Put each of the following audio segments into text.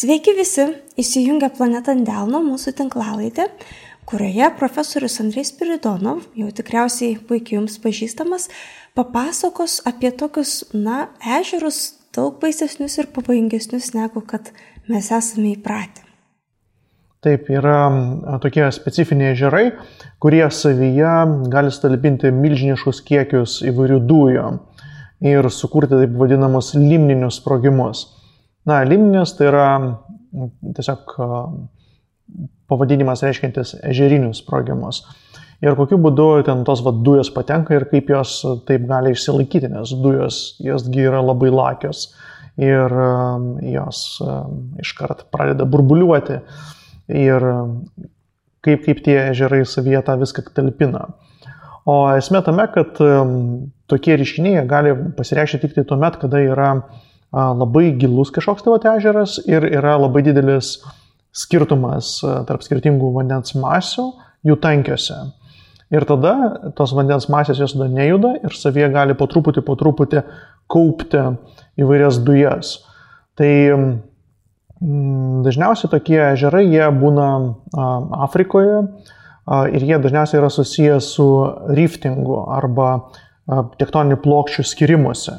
Sveiki visi, įsijungia Planeta Delno mūsų tinklalaidė, kurioje profesorius Andrei Spiridonov, jau tikriausiai puikiai jums pažįstamas, papasakos apie tokius, na, ežerus daug baisesnius ir pavojingesnius negu kad mes esame įpratę. Taip, yra tokie specifiniai ežerai, kurie savyje gali stalpinti milžiniškus kiekius įvairių dujų ir sukurti taip vadinamus limninius sprogimus. Na, limninis tai yra tiesiog pavadinimas reiškintis ežerinius sprogimus. Ir kokiu būdu ten tos va, dujos patenka ir kaip jos taip gali išsilaikyti, nes dujos josgi yra labai lakios ir jos iškart pradeda burbuliuoti ir kaip, kaip tie ežerai savyje tą viską talpina. O esmė tame, kad tokie reiškiniai gali pasireikšti tik tai tuo met, kada yra labai gilus kažkoks tavo ežeras ir yra labai didelis skirtumas tarp skirtingų vandens masių jų tankiuose. Ir tada tos vandens masės jos tada nejuda ir savyje gali po truputį, po truputį kaupti įvairias dujas. Tai mm, dažniausiai tokie ežerai, jie būna Afrikoje ir jie dažniausiai yra susijęs su riftingu arba tektoninių plokščių skirimuose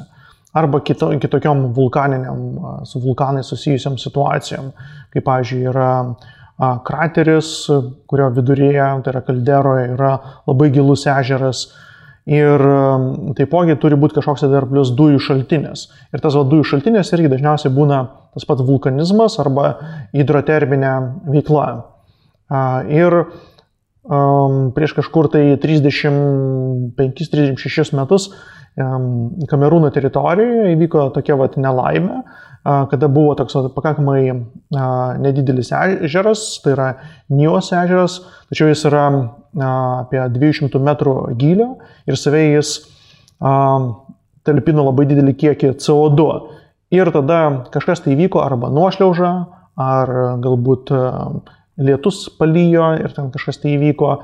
arba kito, kitokiom vulkaniniam, su vulkanai susijusiam situacijom, kaip, pavyzdžiui, yra krateris, kurio viduryje, tai yra kalderoje, yra labai gilus ežeras ir taipogi turi būti kažkoks dar plus dujų šaltinis. Ir tas va, dujų šaltinis irgi dažniausiai būna tas pats vulkanizmas arba hidroterminė veikla. Ir um, prieš kažkur tai 35-36 metus Kamerūno teritorijoje įvyko tokia vat nelaimė, kada buvo toks pakankamai nedidelis ežeras, tai yra Nijos ežeras, tačiau jis yra apie 200 metrų gylio ir savai jis talpino labai didelį kiekį CO2. Ir tada kažkas tai įvyko arba nuošliauža, ar galbūt lietus palyjo ir ten kažkas tai įvyko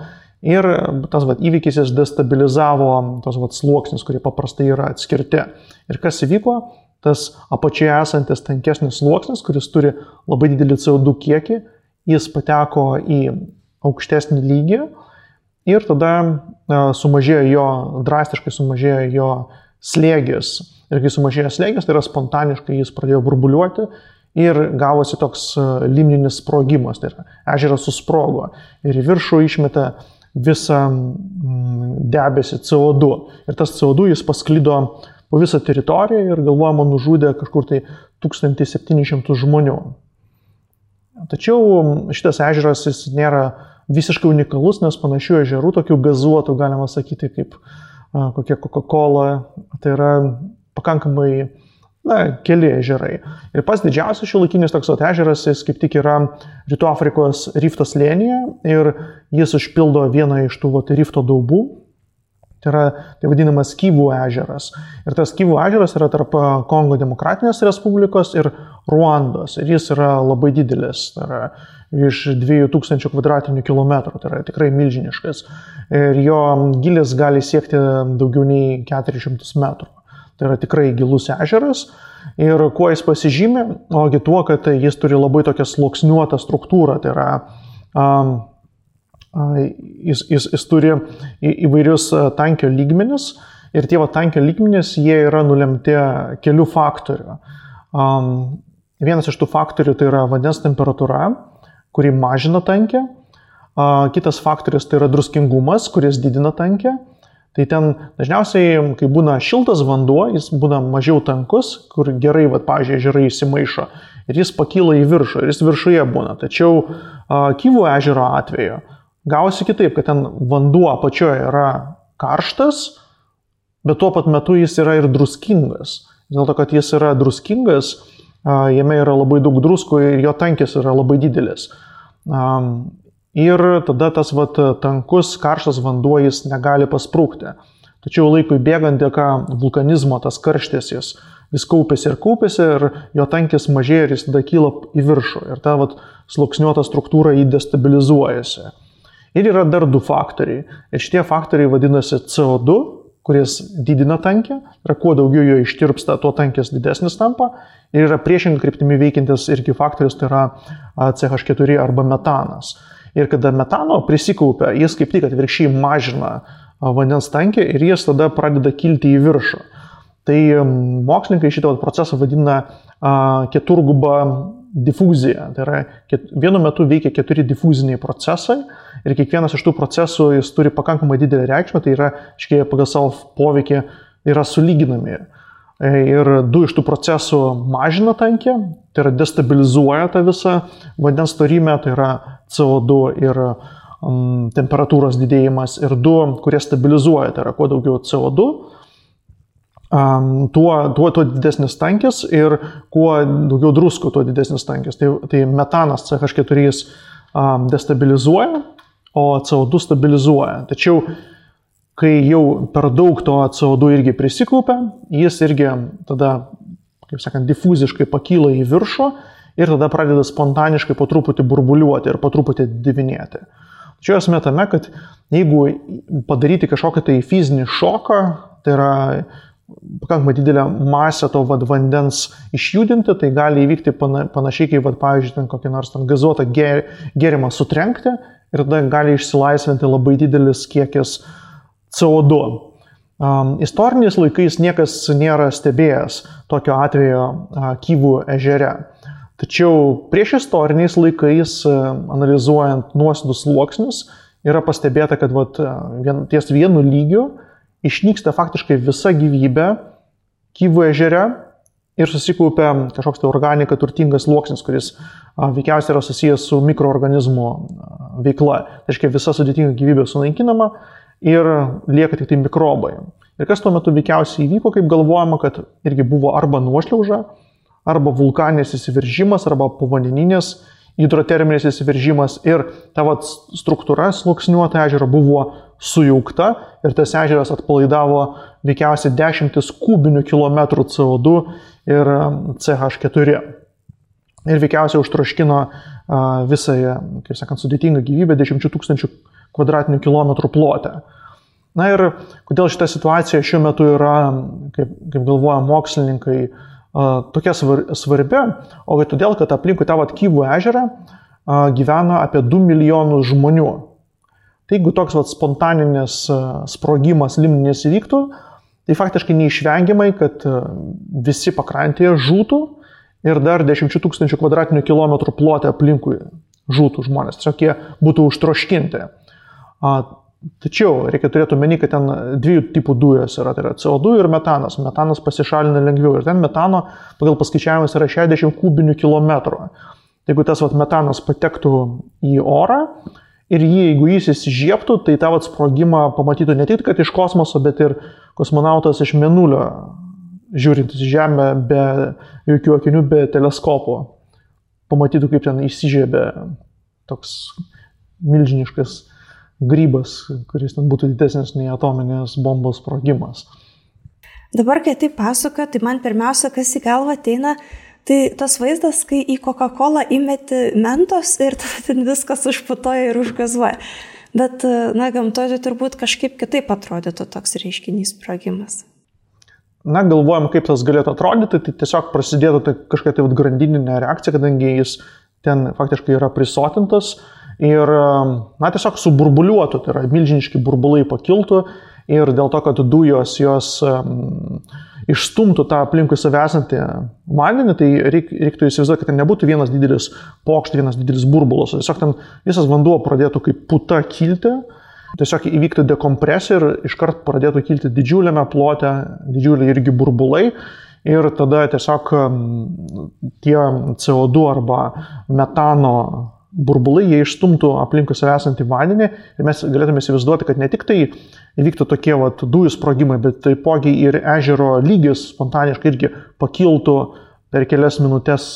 Ir tas vat, įvykis jis destabilizavo tos vat, sluoksnius, kurie paprastai yra atskirti. Ir kas įvyko? Tas apačioje esantis tankesnis sluoksnis, kuris turi labai didelį CO2 kiekį, jis pateko į aukštesnį lygį ir tada sumažėjo jo, drastiškai sumažėjo jo slėgis. Ir kai sumažėjo slėgis, tai yra spontaniškai jis pradėjo burbuliuoti ir gavosi toks limninis sprogimas. Tai yra ežeras susprogo ir į viršų išmetė visą mm, debesį CO2. Ir tas CO2 jis pasklido po visą teritoriją ir galvojama nužudė kažkur tai 1700 žmonių. Tačiau šitas ežeras jis nėra visiškai unikalus, nes panašių ežerų, tokių gazuotų, galima sakyti, kaip kokia Coca-Cola, tai yra pakankamai na, keli ežerai. Ir pats didžiausias šiuolaikinis toks ežeras, jis kaip tik yra Rytų Afrikos rifto slėnyje ir jis užpildo vieną iš tų vat, rifto daubų. Tai yra tai vadinamas Kyvų ežeras. Ir tas Kyvų ežeras yra tarp Kongo Demokratinės Respublikos ir Ruandos. Ir jis yra labai didelis. Tai yra iš 2000 kvadratinių kilometrų. Tai yra tikrai milžiniškas. Ir jo gilis gali siekti daugiau nei 400 metrų. Tai yra tikrai gilus ežeras. Ir kuo jis pasižymė? Ogi tuo, kad jis turi labai tokią sluoksniuotą struktūrą. Tai yra um, jis, jis, jis turi įvairius tankio lygmenis ir tie va, tankio lygmenis jie yra nulemti kelių faktorių. Um, vienas iš tų faktorių tai yra vandens temperatūra, kuri mažina tankę. Uh, kitas faktorius tai yra druskingumas, kuris didina tankę. Tai ten dažniausiai, kai būna šiltas vanduo, jis būna mažiau tankus, kur gerai, va, pažiūrėjau, ežerai įsimaišo ir jis pakyla į viršų ir jis viršuje būna. Tačiau Kyvų ežero atveju gausi kitaip, kad ten vanduo apačioje yra karštas, bet tuo pat metu jis yra ir druskingas. Dėl to, kad jis yra druskingas, jame yra labai daug druskų ir jo tankis yra labai didelis. Ir tada tas vat, tankus, karštas vanduo jis negali pasprūkti. Tačiau laikui bėgant dėka vulkanizmo tas karštis jis vis kaupėsi ir kaupėsi ir jo tankis mažėja ir jis tada kyla į viršų. Ir ta vat, sluoksniuota struktūra jį destabilizuojasi. Ir yra dar du faktoriai. Ir šitie faktoriai vadinasi CO2, kuris didina tankį, yra kuo daugiau jo ištirpsta, tuo tankis didesnis tampa. Ir yra priešingai kryptimi veikiantis irgi faktorius, tai yra CH4 arba metanas. Ir kada metano prisikaupia, jis kaip tik atvirkščiai mažina vandens tankį ir jis tada pradeda kilti į viršų. Tai mokslininkai šitą procesą vadina keturgubą difuziją. Tai yra, vienu metu veikia keturi difuziniai procesai ir kiekvienas iš tų procesų jis turi pakankamai didelį reikšmę, tai yra, iškiai pagal savo poveikį yra sulyginami. E, ir du iš tų procesų mažina tankį, tai yra destabilizuoja tą visą vandens storymę, tai yra CO2 ir um, temperatūros didėjimas, ir du, kurie stabilizuoja, tai yra kuo daugiau CO2 um, tuo, tuo, tuo didesnis tankis ir kuo daugiau druskų, tuo didesnis tankis. Tai, tai metanas CH4 um, destabilizuoja, o CO2 stabilizuoja. Tačiau kai jau per daug to CO2 irgi prisikaupia, jis irgi tada, kaip sakant, difuziškai pakyla į viršų ir tada pradeda spontaniškai po truputį burbuliuoti ir po truputį divinėti. Tačiau esmė tame, kad jeigu padaryti kažkokį tai fizinį šoką, tai yra pakankamai didelę masę to vad, vandens išjudinti, tai gali įvykti pana, panašiai kaip, vad, pavyzdžiui, ten kokį nors ten gazuotą ger, gerimą sutrenkti ir tada gali išsilaisvinti labai didelis kiekis CO2. Um, istoriniais laikais niekas nėra stebėjęs tokio atvejo Kyvų ežere. Tačiau prieš istoriniais laikais, analizuojant nuosidus sluoksnius, yra pastebėta, kad vat, vien, ties vienu lygiu išnyksta faktiškai visa gyvybė Kyvų ežere ir susikaupia kažkoks tai organika turtingas sluoksnis, kuris veikiausiai yra susijęs su mikroorganizmų veikla. Tai reiškia, visa sudėtinga gyvybė sunaikinama ir lieka tik tai mikrobai. Ir kas tuo metu veikiausiai įvyko, kaip galvojama, kad irgi buvo arba nuošliauža, arba vulkaninis įsiveržimas, arba povandeninės hidroterminis įsiveržimas ir ta vat, struktūra sluoksniuota ežero buvo sujaukta ir tas ežeras atpalaidavo veikiausiai dešimtis kubinių kilometrų CO2 ir um, CH4. Ir veikiausiai užtroškino visą, kaip sakant, sudėtingą gyvybę 10 tūkstančių kvadratinių kilometrų plote. Na ir kodėl šita situacija šiuo metu yra, kaip, kaip galvoja mokslininkai, tokia svarbi, o todėl, kad aplinkui tą Kyvų ežerą gyvena apie 2 milijonus žmonių. Tai jeigu toks vat, spontaninis sprogimas limninės įvyktų, tai faktiškai neišvengiamai, kad visi pakrantėje žūtų ir dar 10 tūkstančių kvadratinių kilometrų plotę aplinkui žūtų žmonės. Tiesiog jie būtų užtroškinti. Tačiau reikia turėti omeny, kad ten dviejų tipų dujos yra, tai yra CO2 ir metanas. Metanas pasišalina lengviau ir ten metano pagal paskaičiavimus yra 60 kubinių kilometrų. Jeigu tas vat, metanas patektų į orą ir jį, jeigu jis įsižiebtų, tai tą vat, sprogimą pamatytų ne tik, iš kosmoso, bet ir kosmonautas iš Menulio, žiūrintis į Žemę be jokių akinių, be teleskopo. Pamatytų, kaip ten įsižiebė toks milžiniškas grybas, kuris ten būtų didesnis nei atominės bombos sprogimas. Dabar, kai tai pasako, tai man pirmiausia, kas į galvą ateina, tai tas vaizdas, kai į Coca-Cola įmeti mentos ir tada ten viskas užputoja ir užgazuoja. Bet, na, gamtoje turbūt kažkaip kitaip atrodytų toks reiškinys sprogimas. Na, galvojam, kaip tas galėtų atrodyti, tai tiesiog prasidėtų tai kažkokia tai grandininė reakcija, kadangi jis ten faktiškai yra prisotintas, uh, ir, na, tiesiog suburbuliuotų, tai yra milžiniški burbulai pakiltų ir dėl to, kad dujos jos um, išstumtų tą aplinkui save esantį vandenį, tai reik, reiktų įsivaizduoti, kad ten nebūtų vienas didelis pokštas, vienas didelis burbulas, tiesiog ten visas vanduo pradėtų kaip puta kilti, tiesiog įvyktų dekompresija ir iškart pradėtų kilti didžiuliame plote, didžiuliai irgi burbulai. Ir tada tiesiog tie CO2 arba metano burbulai, jie išstumtų aplinkui save esantį vandenį ir mes galėtume įsivaizduoti, kad ne tik tai įvyktų tokie vat, dujų sprogimai, bet taipogi ir ežero lygis spontaniškai irgi pakiltų per kelias minutės,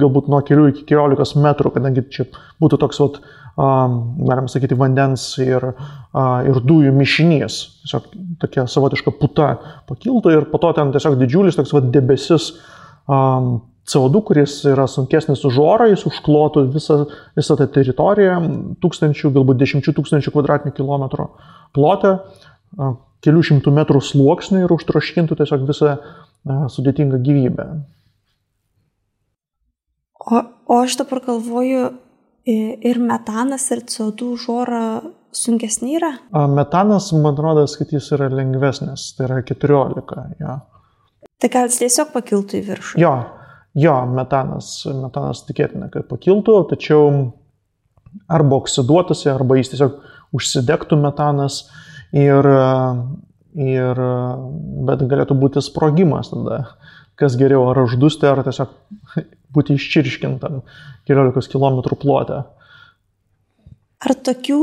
galbūt nuo kelių iki keliolikos metrų, kadangi čia būtų toks, vat, galim sakyti, vandens ir, ir dujų mišinys. Tiesiog tokia savotiška puta pakiltų ir po to ten tiesiog didžiulis toks vat, debesis CO2, kuris yra sunkesnis už orą, jis užklotų visą, visą tą teritoriją, tūkstančių, galbūt dešimčių tūkstančių kvadratinių kilometrų plotę, kelių šimtų metrų sluoksnį ir užtraškintų tiesiog visą sudėtingą gyvybę. O, o aš dabar galvoju, ir metanas, ir CO2 žora sunkesni yra? Metanas, man atrodo, kad jis yra lengvesnis, tai yra 14. Ja. Tai gal jis tiesiog pakiltų į viršų? Jo, jo metanas, metanas tikėtina, kad pakiltų, tačiau arba oksiduotųsi, arba jis tiesiog užsidegtų metanas ir, ir bet galėtų būti sprogimas tada. Kas geriau, ar uždusti, ar tiesiog būti iščirškintam 14 km plote. Ar tokių,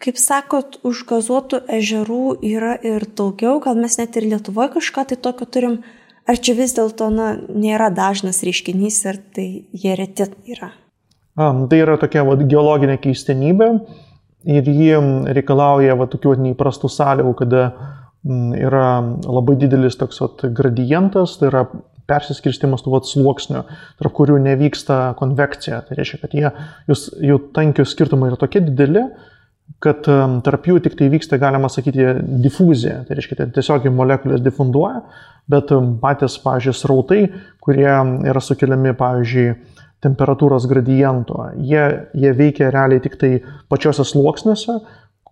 kaip sakot, užgazuotų ežerų yra ir daugiau, gal mes net ir Lietuvoje kažką tai tokio turim, ar čia vis dėlto na, nėra dažnas reiškinys, ar tai jie reti yra? A, tai yra tokia va, geologinė keistenybė ir ji reikalauja va, tokių neįprastų sąlygų, kada m, yra labai didelis toks va, gradientas, tai yra persiskirstimas tų sluoksnių, tarp kurių nevyksta konvekcija. Tai reiškia, kad jie, jūs, jų tankių skirtumai yra tokie dideli, kad tarp jų tik tai vyksta, galima sakyti, difuzija. Tai reiškia, tiesiog molekulės difunduoja, bet patys, pavyzdžiui, srautai, kurie yra sukeliami, pavyzdžiui, temperatūros gradiento, jie, jie veikia realiai tik tai pačiose sluoksniuose,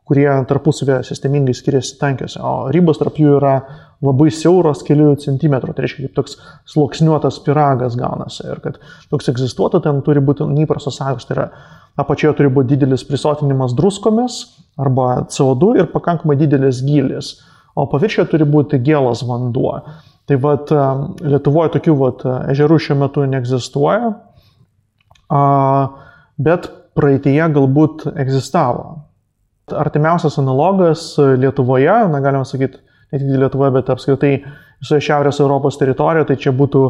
kurie tarpusavėje sistemingai skiriasi tankiuose, o ribos tarp jų yra labai siauros kelių centimetrų, tai reiškia kaip toks sluoksniuotas piragas gaunasi. Ir kad toks egzistuotų, ten turi būti neįprastos sąlygos, tai yra apačioje turi būti didelis prisotinimas druskomis arba CO2 ir pakankamai didelis gilis, o paviršiuje turi būti gėlas vanduo. Tai vad Lietuvoje tokių vat, ežerų šiuo metu neegzistuoja, bet praeitėje galbūt egzistavo. Artimiausias analogas Lietuvoje, na galima sakyti, ne tik Lietuvoje, bet apskritai visoje Šiaurės Europos teritorijoje, tai čia būtų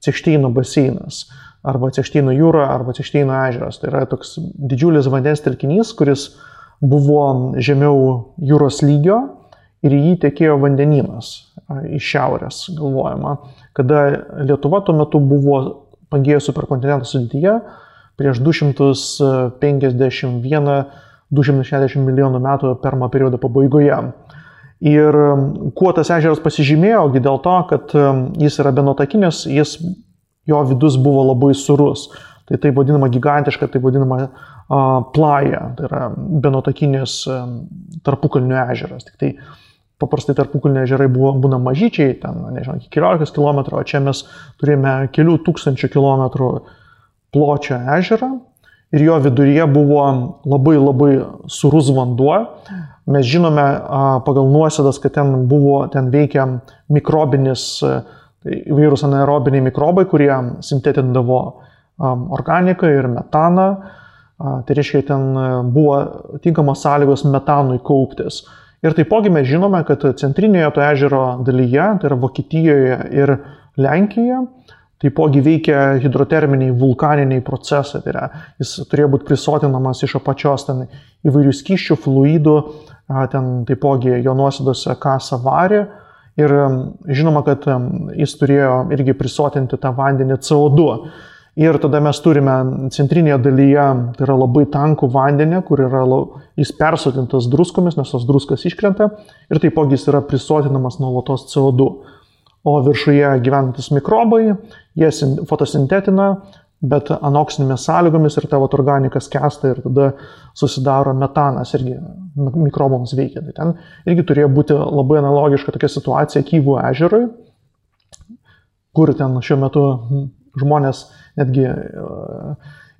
Cekštyno baseinas arba Cekštyno jūra arba Cekštyno ežeras. Tai yra toks didžiulis vandens telkinys, kuris buvo žemiau jūros lygio ir į jį tekėjo vandeninas iš šiaurės, galvojama. Kada Lietuva tuo metu buvo Pangėjo superkontinento sudėtyje prieš 251 260 milijonų metų permo periodo pabaigoje. Ir um, kuo tas ežeras pasižymėjo, dėl to, kad um, jis yra benotakinis, jis, jo vidus buvo labai surus. Tai tai vadinama gigantiška, tai vadinama plaja, tai yra benotakinis um, tarpukalnių ežeras. Tik tai paprastai tarpukalnių ežerai buvo, būna mažyčiai, ten, nežinau, iki 14 km, o čia mes turime kelių tūkstančių kilometrų pločio ežerą ir jo viduryje buvo labai labai surus vanduo Mes žinome pagal nuosėdas, kad ten buvo, ten veikia mikrobinis, tai įvairūs anaerobiniai mikrobai, kurie sintetindavo organiką ir metaną. Tai reiškia, ten buvo tinkamos sąlygos metanui kauptis. Ir taipogi mes žinome, kad centrinėje to ežero dalyje, tai yra Vokietijoje ir Lenkijoje, taipogi veikia hidroterminiai vulkaniniai procesai. Tai yra, jis turėjo būti prisotinamas iš apačios ten įvairių skyščių, fluidų, ten taipogi jo nuosėdose kasa varė ir žinoma, kad jis turėjo irgi prisotinti tą vandenį CO2. Ir tada mes turime centrinėje dalyje, tai yra labai tankų vandenį, kur yra jis persotintas druskomis, nes tos druskas iškrenta ir taipogi jis yra prisotinamas nuolatos CO2. O viršuje gyvenantis mikrobai, jie fotosintetina bet anoksinėmis sąlygomis ir tavo organikas kesta ir tada susidaro metanas irgi mikrobams veikia. Tai ten irgi turėjo būti labai analogiška tokia situacija Kyvų ežerui, kur ten šiuo metu žmonės netgi uh,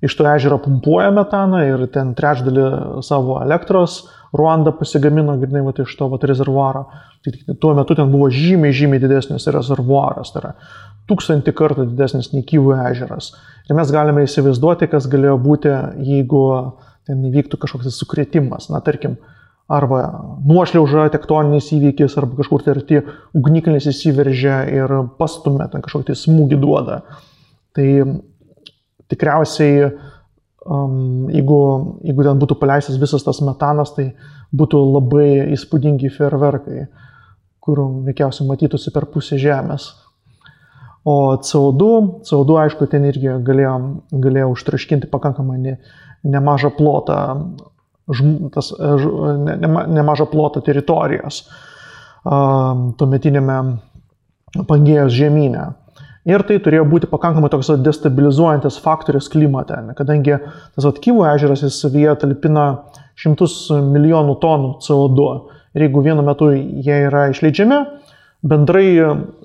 iš to ežero pumpuoja metaną ir ten trečdalį savo elektros Ruanda pasigamino, grinai, va, iš to va, rezervuaro. Tai tuo metu ten buvo žymiai, žymiai didesnis rezervuaras, tai yra tūkstantį kartų didesnis nei Kyvų ežeras. Ir mes galime įsivaizduoti, kas galėjo būti, jeigu ten įvyktų kažkoks sukretimas. Na, tarkim, arba nuošliauža, tektoninis įvykis, arba kažkur tai arti ugnikalnis įsiveržia ir pastumė, ten kažkokį tai smūgį duoda. Tai tikriausiai, um, jeigu, jeigu ten būtų paleistas visas tas metanas, tai būtų labai įspūdingi ferverkai, kur veikiausiai matytųsi per pusę žemės. O CO2, CO2 aišku, ten irgi galėjo, galėjo užtraškinti pakankamai ne, nemažą plotą, žm, tas, ne, ne, nemažą plotą teritorijos. tuometinėme Pangėjos žemynė. Ir tai turėjo būti pakankamai toks destabilizuojantis faktorius klimate, kadangi tas Atkyvo ežeras jis savyje talpina šimtus milijonų tonų CO2. Ir jeigu vienu metu jie yra išleidžiami, bendrai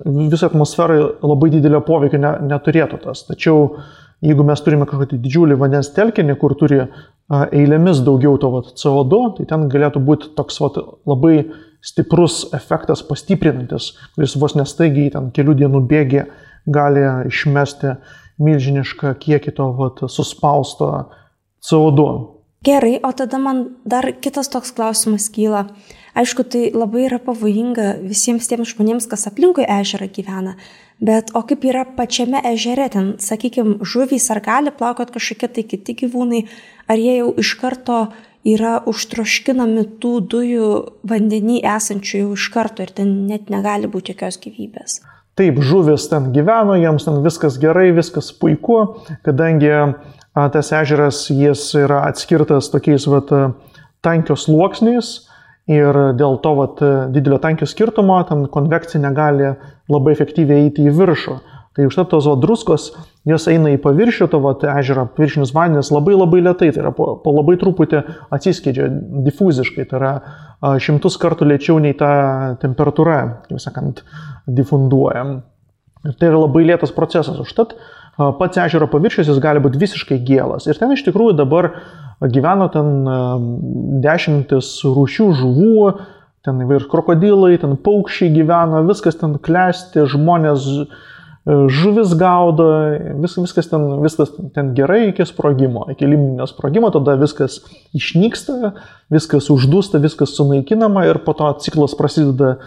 visą atmosferą labai didelio poveikio ne, neturėtų tas. Tačiau jeigu mes turime kažkokį didžiulį vandens telkinį, kur turi eilėmis daugiau to vat, CO2, tai ten galėtų būti toks vat, labai stiprus efektas pastiprinantis, kuris vos nestaigiai ten kelių dienų bėgė gali išmesti milžinišką kiekį to vat, suspausto CO2. Gerai, o tada man dar kitas toks klausimas kyla. Aišku, tai labai yra pavojinga visiems tiems žmonėms, kas aplinkui ežerą gyvena. Bet o kaip yra pačiame ežere, ten, sakykime, žuvys, ar gali plaukoti kažkokie tai kiti gyvūnai, ar jie jau iš karto yra užtroškinami tų dujų vandenį esančių jau iš karto ir ten net negali būti jokios gyvybės. Taip, žuvis ten gyveno, jiems ten viskas gerai, viskas puiku, kadangi tas ežeras jis yra atskirtas tokiais vat, tankios sluoksniais ir dėl to vat, didelio tankio skirtumo ten konvekcija negali labai efektyviai eiti į viršų. Tai užtat tos druskos, jos eina į paviršių, to vat, ežero paviršinius vandenis labai labai lietai, tai yra po, po labai truputį atsiskleidžia difuziškai, tai yra šimtus kartų lėčiau nei ta temperatūra, kaip sakant, difunduoja. Ir tai yra labai lėtas procesas. Užtat pats ežero paviršius jis gali būti visiškai gėlas. Ir ten iš tikrųjų dabar gyveno ten dešimtis rūšių žuvų, ten įvairūs krokodilai, ten paukščiai gyvena, viskas ten klesti, žmonės žuvis gaudo, vis, viskas, ten, viskas ten gerai iki sprogimo, iki liminio sprogimo, tada viskas išnyksta, viskas uždūsta, viskas sunaikinama ir po to ciklas prasideda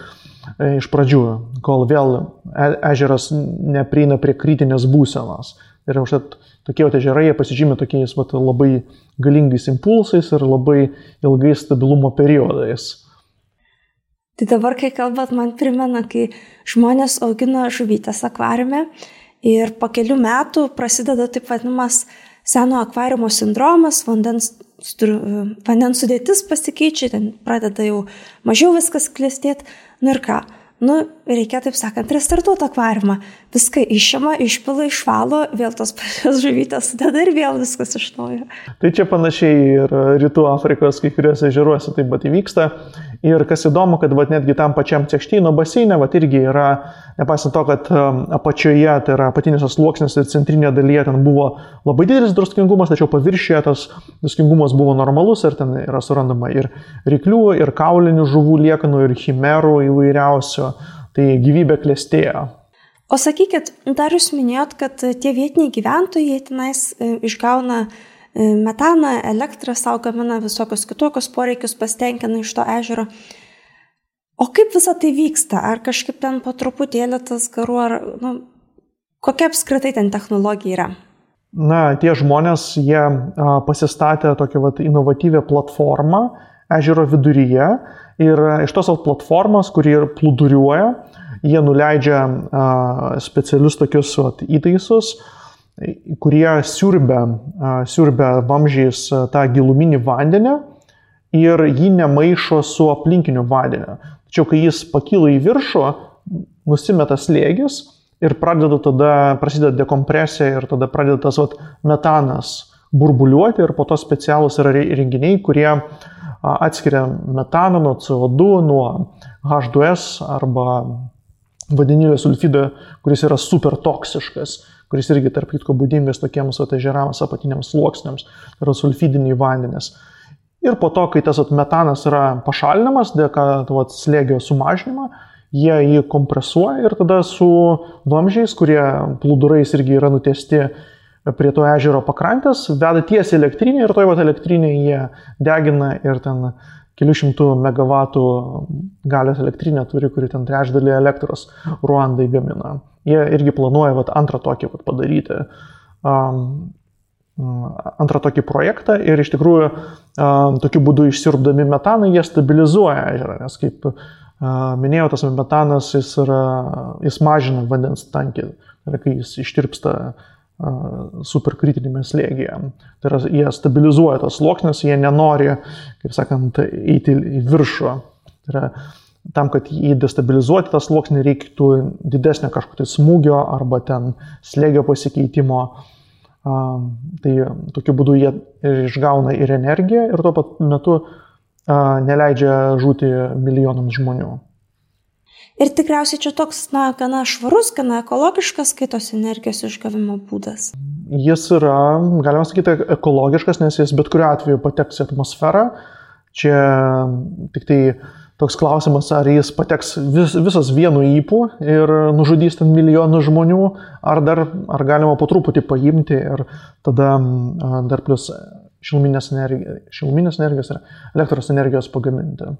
E, iš pradžių, kol vėl e, ežeras neprieina prie kritinės būsenos. Ir užtat tokie ežerai pasižymė tokiais vat, labai galingais impulsais ir labai ilgais stabilumo periodais. Tai dabar, kai kalbat, man primena, kai žmonės augina žuvytės akvariume ir po kelių metų prasideda taip vadinamas seno akvariumo sindromas, vandens, vandens sudėtis pasikeičia, ten pradeda jau mažiau viskas klestėti. Nu ir ką? Nu, reikia, taip sakant, restartuoti akvariumą. Viską išima, išpila, išvalo, vėl tos pačios žuvytės sudeda ir vėl viskas iš naujo. Tai čia panašiai ir Rytų Afrikos kai kuriuose ežeruose taip pat įvyksta. Ir kas įdomu, kad vat, netgi tam pačiam Cekštyno baseinė, vat irgi yra, nepaisant to, kad um, apačioje, tai yra apatinėse sluoksnėse ir centrinėje dalyje ten buvo labai didelis druskingumas, tačiau paviršiuje tas druskingumas buvo normalus ir ten yra surandama ir ryklių, ir kaulinių žuvų liekanų, ir chimerų įvairiausių. Tai gyvybė klėstėjo. O sakykit, dar jūs minėjot, kad tie vietiniai gyventojai tenais e, išgauna E, metaną, elektrą savo gamina, visokius kitokius poreikius pasitenkina iš to ežero. O kaip visa tai vyksta? Ar kažkaip ten po truputėlį tas garu, ar nu, kokia apskritai ten technologija yra? Na, tie žmonės, jie a, pasistatė tokią vat, inovatyvę platformą ežero viduryje ir iš tos platformos, kuri ir plūduriuoja, jie nuleidžia specialius tokius vat, įtaisus, kurie siurbia, siurbia vamžiais tą giluminį vandenį ir jį nemaišo su aplinkiniu vandeniu. Tačiau kai jis pakyla į viršų, nusimeta slėgis ir pradeda tada, prasideda dekompresija ir tada pradeda tas vat, metanas burbuliuoti ir po to specialūs yra renginiai, kurie atskiria metaną nuo CO2, nuo H2S arba vandenilio sulfido, kuris yra super toksiškas kuris irgi tarp kitko būdingas tokiems ežerams apatiniams sluoksniams, tai yra sulfidiniai vandenys. Ir po to, kai tas metanas yra pašalinamas dėka at, slėgio sumažinimo, jie jį kompresuoja ir tada su vamžiais, kurie plūdurais irgi yra nutiesti prie to ežero pakrantės, veda tiesiai elektrinį ir toje elektrinėje jie degina ir ten kelių šimtų megavatų galios elektrinę turi, kuri ten trečdalį elektros Ruandai gamina. Jie irgi planuoja vat, antrą tokį vat, padaryti, um, antrą tokį projektą ir iš tikrųjų um, tokiu būdu išsirbdami metaną jie stabilizuoja ežerą, nes kaip uh, minėjau, tas metanas jis, yra, jis mažina vandens tankį, tai kai jis ištirpsta uh, superkritinėme slėgyje. Tai yra, jie stabilizuoja tos sluoksnius, jie nenori, kaip sakant, eiti į viršų. Tai yra, tam, kad jį destabilizuoti tą sluoksnį, reiktų didesnio kažkokio tai smūgio arba ten slėgio pasikeitimo. Tai tokiu būdu jie išgauna ir energiją ir tuo pat metu neleidžia žūti milijonams žmonių. Ir tikriausiai čia toks, na, gana švarus, gana ekologiškas kaitos energijos išgavimo būdas. Jis yra, galima sakyti, ekologiškas, nes jis bet kuriu atveju pateks į atmosferą. Čia tik tai toks klausimas, ar jis pateks vis, visas vienu įpū ir nužudys ten milijonų žmonių, ar dar, ar galima po truputį paimti ir tada dar plus šiluminės energijos, šiluminės energijos ir elektros energijos pagaminti.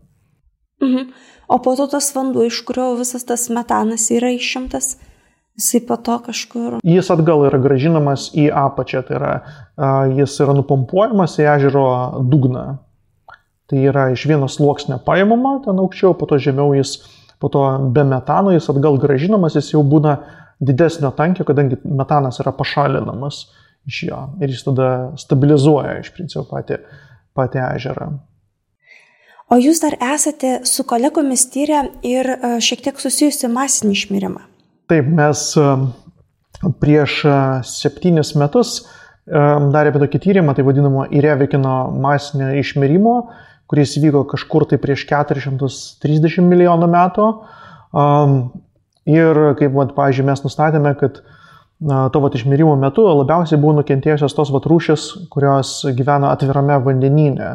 Mhm. O po to tas vanduo, iš kurio visas tas metanas yra išimtas, jisai po to kažkur. Jis atgal yra gražinamas į apačią, tai yra jis yra nupompuojamas į ežero dugną. Tai yra iš vieno sluoksnio paimama ten aukščiau, po to žemiau jis, po to be metano jis atgal gražinamas, jis jau būna didesnio tankio, kadangi metanas yra pašalinamas iš jo ir jis tada stabilizuoja iš principo patį, patį ežerą. O jūs dar esate su kolegomis tyrę ir e, šiek tiek susijusi masinį išmirimą. Taip, mes e, prieš e, septynis metus darėme tokį tyrimą, tai vadinamo Irevekino masinio išmirimo, kuris vyko kažkur tai prieš 430 milijonų metų. Ir kaip, vat, pavyzdžiui, mes nustatėme, kad to vat, išmirimo metu labiausiai buvo nukentėjusios tos vat, rūšis, kurios gyvena atvirame vandenyne,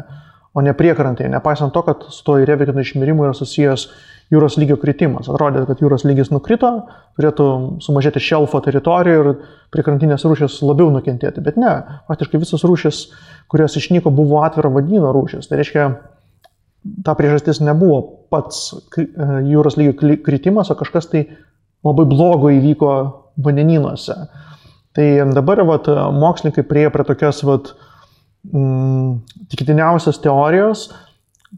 o ne priekrantėje, nepaisant to, kad su to Irevekino išmirimu yra susijęs jūros lygio kritimas. Atrodė, kad jūros lygis nukrito, turėtų sumažėti šelfo teritorija ir prikrantinės rūšės labiau nukentėti. Bet ne, faktiškai visas rūšės, kurios išnyko, buvo atviro vadino rūšės. Tai reiškia, ta priežastis nebuvo pats e, jūros lygio kritimas, o kažkas tai labai blogo įvyko vandenynuose. Tai dabar vat, mokslininkai priejo prie tokios vat, mm, tikitiniausios teorijos,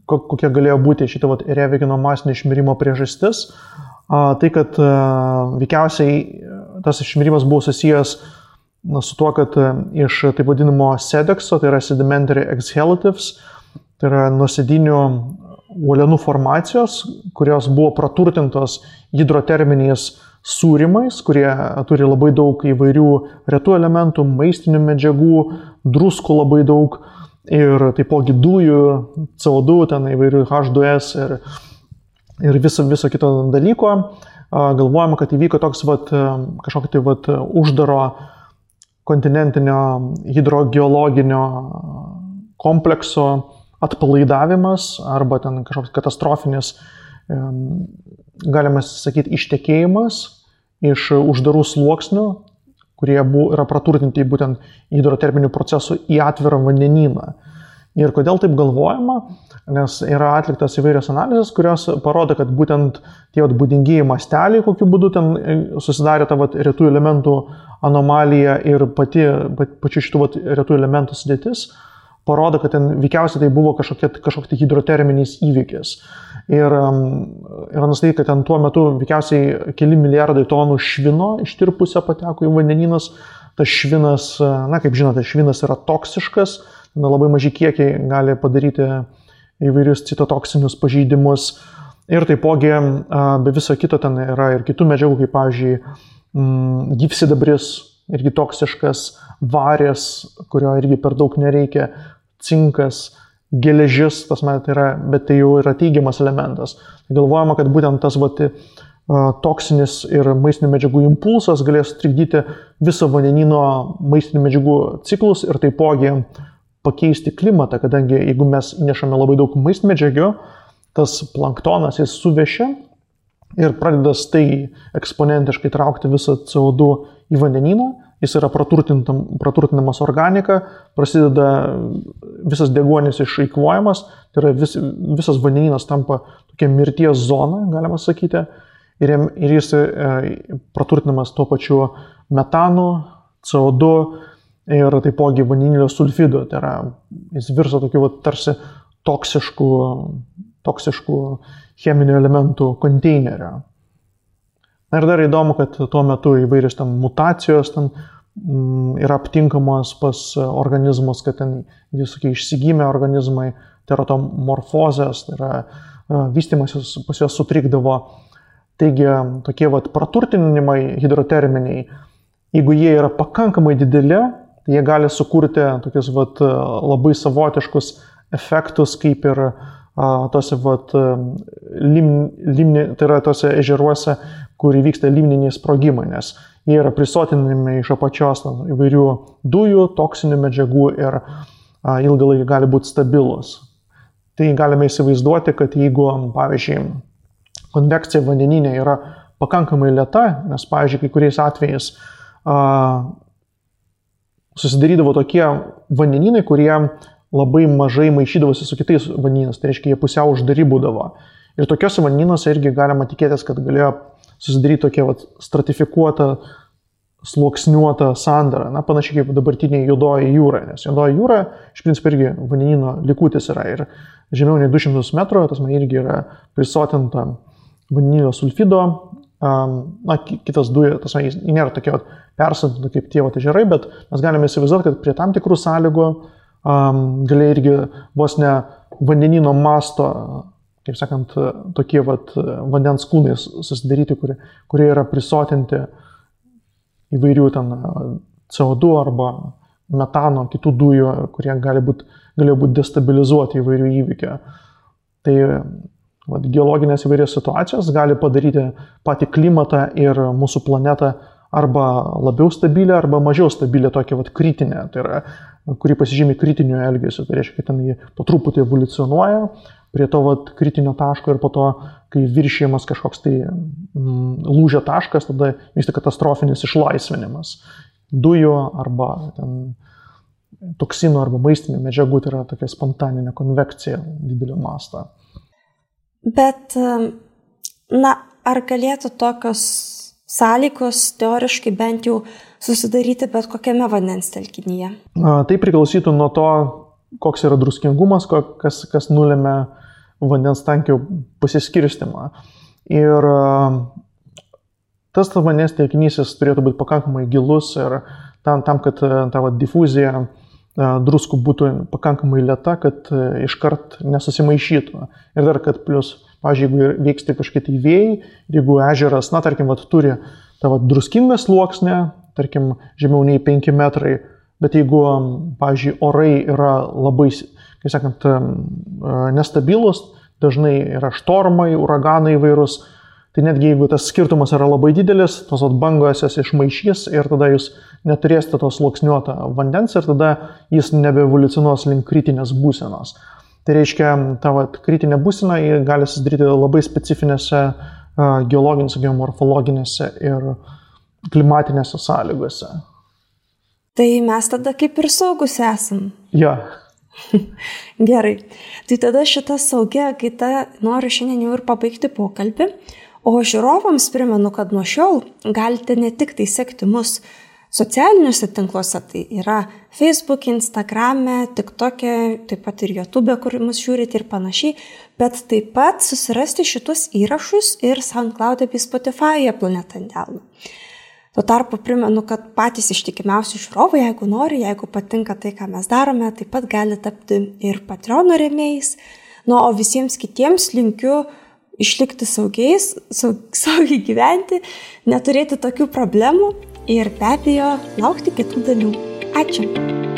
kokia galėjo būti šito vat, Revigino masinio išmirimo priežastis. Tai, kad veikiausiai tas išmirimas buvo susijęs su tuo, kad iš taip vadinamo sedexo, tai yra sedimentary exhalatives, tai yra nusidinių uolienų formacijos, kurios buvo praturtintos hidroterminiais sūrimais, kurie turi labai daug įvairių retų elementų, maistinių medžiagų, druskų labai daug ir taipogi dujų, CO2, ten įvairių H2S ir, ir viso, viso kito dalyko. Galvojama, kad įvyko toks vat, kažkokio tai vat, uždaro kontinentinio hidrogeologinio komplekso atpalaidavimas arba ten kažkoks katastrofinis, galima sakyti, ištekėjimas iš uždarų sluoksnių, kurie yra praturtinti būtent hidroterminių procesų į atvirą vandenyną. Ir kodėl taip galvojama? Nes yra atliktas įvairios analizės, kurios parodo, kad būtent tie būdingieji masteliai, kokiu būdu ten e, susidarė ta vat, retų elementų anomalija ir pati, pačių šitų vat, retų elementų sudėtis, parodo, kad ten veikiausiai tai buvo kažkokie, kažkoks tai hidroterminis įvykis. Ir yra nustatyta, kad ten tuo metu veikiausiai keli milijardai tonų švino ištirpusio pateko į vandeninus. Tas švinas, na kaip žinote, švinas yra toksiškas, na, labai maži kiekiai gali padaryti įvairius citotoksinius pažeidimus. Ir taipogi be viso kito ten yra ir kitų medžiagų, kaip pavyzdžiui, gyvsidabris, irgi toksiškas, varės, kurio irgi per daug nereikia, cinkas, geležis, pas mane tai yra, bet tai jau yra teigiamas elementas. Galvojama, kad būtent tas vat, toksinis ir maistinių medžiagų impulsas galės trikdyti viso vandenino maistinių medžiagų ciklus ir taipogi pakeisti klimatą, kadangi jeigu mes įnešame labai daug maistinių medžiagų, tas planktonas jis suvešia ir pradeda staigiai eksponentiškai traukti visą CO2 į vandenyną jis yra praturtinamas organika, prasideda visas deguonis išeikvojamas, tai yra vis, visas vandenynas tampa tokia mirties zona, galima sakyti, ir, ir jis e, praturtinamas tuo pačiu metanu, CO2 ir taipogi vandenilio sulfidu, tai yra jis virsta tokiu va, tarsi toksiškų, toksiškų cheminių elementų konteineriu. Na ir dar įdomu, kad tuo metu įvairios ten mutacijos ten mm, yra aptinkamos pas organizmus, kad ten visokie išsigymę organizmai, teratomorfozės, tai yra vystimasis pas juos sutrikdavo. Taigi tokie vat praturtinimai hidroterminiai, jeigu jie yra pakankamai dideli, tai jie gali sukurti tokius vat labai savotiškus efektus, kaip ir tose vat, lim, limni, tai yra tose ežeruose, kur įvyksta limniniai sprogimai, nes jie yra prisotinami iš apačios įvairių dujų, toksinių medžiagų ir ilgą laiką gali būti stabilus. Tai galime įsivaizduoti, kad jeigu, pavyzdžiui, konvekcija vandeninė yra pakankamai lėta, nes, pavyzdžiui, kai kuriais atvejais a, susidarydavo tokie vandeninai, kurie labai mažai maišydavosi su kitais vandenynais, tai reiškia, jie pusiau uždari būdavo. Ir tokiuose vandenynuose irgi galima tikėtis, kad galėjo susidaryti tokia vat, stratifikuota, sluoksniuota sandara, na panašiai kaip dabartinė juodoji jūra, nes juodoji jūra iš principo irgi vandenino likutis yra. Ir žemiau nei 200 metrų, tas man irgi yra prisotinta vandenilio sulfido, na, kitas duja, tas man nėra tokia persantinta kaip tie ežerai, bet mes galime įsivaizduoti, kad prie tam tikrų sąlygų um, gali irgi vos ne vandenino masto kaip sakant, tokie vat, vandens kūnai susidaryti, kurie, kurie yra prisotinti įvairių ten CO2 arba metano, kitų dujų, kurie gali būt, būti destabilizuoti įvairių įvykių. Tai vat, geologinės įvairios situacijos gali padaryti patį klimatą ir mūsų planetą arba labiau stabilę, arba mažiau stabilę, tokią vat, kritinę, tai yra, kuri pasižymė kritiniu elgesiu. Tai reiškia, kad ten jį po truputį evoliucionuoja, prie to vat, kritinio taško ir po to, kai viršijamas kažkoks tai mm, lūžio taškas, tada vyksta katastrofinis išlaisvinimas dujų arba ten, toksinų arba maistinių medžiagų, tai yra tokia spontaninė konvekcija didelio masto. Bet, na, ar galėtų tokios sąlygos teoriškai bent jau susidaryti bet kokiame vandens telkinyje? Tai priklausytų nuo to, koks yra druskingumas, kas, kas nulėmė vandens tankių pasiskirstimą. Ir tas vandens telkinys turėtų būti pakankamai gilus ir tam, tam kad ta va, difuzija druskų būtų pakankamai lėta, kad iškart nesusimaišytų. Ir dar, kad plus, pažiūrėjau, jeigu vyksta kažkokie tai vėjai, jeigu ežeras, na, tarkim, va, turi tą va, druskingą sluoksnę, tarkim, žemiau nei 5 metrai, bet jeigu, pavyzdžiui, orai yra labai kaip sakant, e, nestabilus, dažnai yra štormai, uraganai įvairūs. Tai netgi jeigu tas skirtumas yra labai didelis, tos bangos jas išmaišys ir tada jūs neturėsite tos sluoksniuotą vandens ir tada jis nebeevoliucionuos link kritinės būsenos. Tai reiškia, ta vat, kritinė būsena gali susidaryti labai specifinėse geologinėse, geomorfologinėse ir klimatinėse sąlygose. Tai mes tada kaip ir saugus esam. Ja. Gerai. Tai tada šitą saugią kitą noriu šiandien jau ir pabaigti pokalbį. O žiūrovams primenu, kad nuo šiol galite ne tik tai sekti mus socialiniuose tinkluose, tai yra Facebook, Instagram, TikTok, taip pat ir YouTube, kur mus žiūrite ir panašiai, bet taip pat susirasti šitus įrašus ir SoundCloud bei Spotify planetą Delną. Tuo tarpu primenu, kad patys ištikimiausi žiūrovai, jeigu nori, jeigu patinka tai, ką mes darome, taip pat gali tapti ir Patreon remėjais. Nu, o visiems kitiems linkiu išlikti saugiais, saug, saugiai gyventi, neturėti tokių problemų ir be abejo laukti kitų dalių. Ačiū.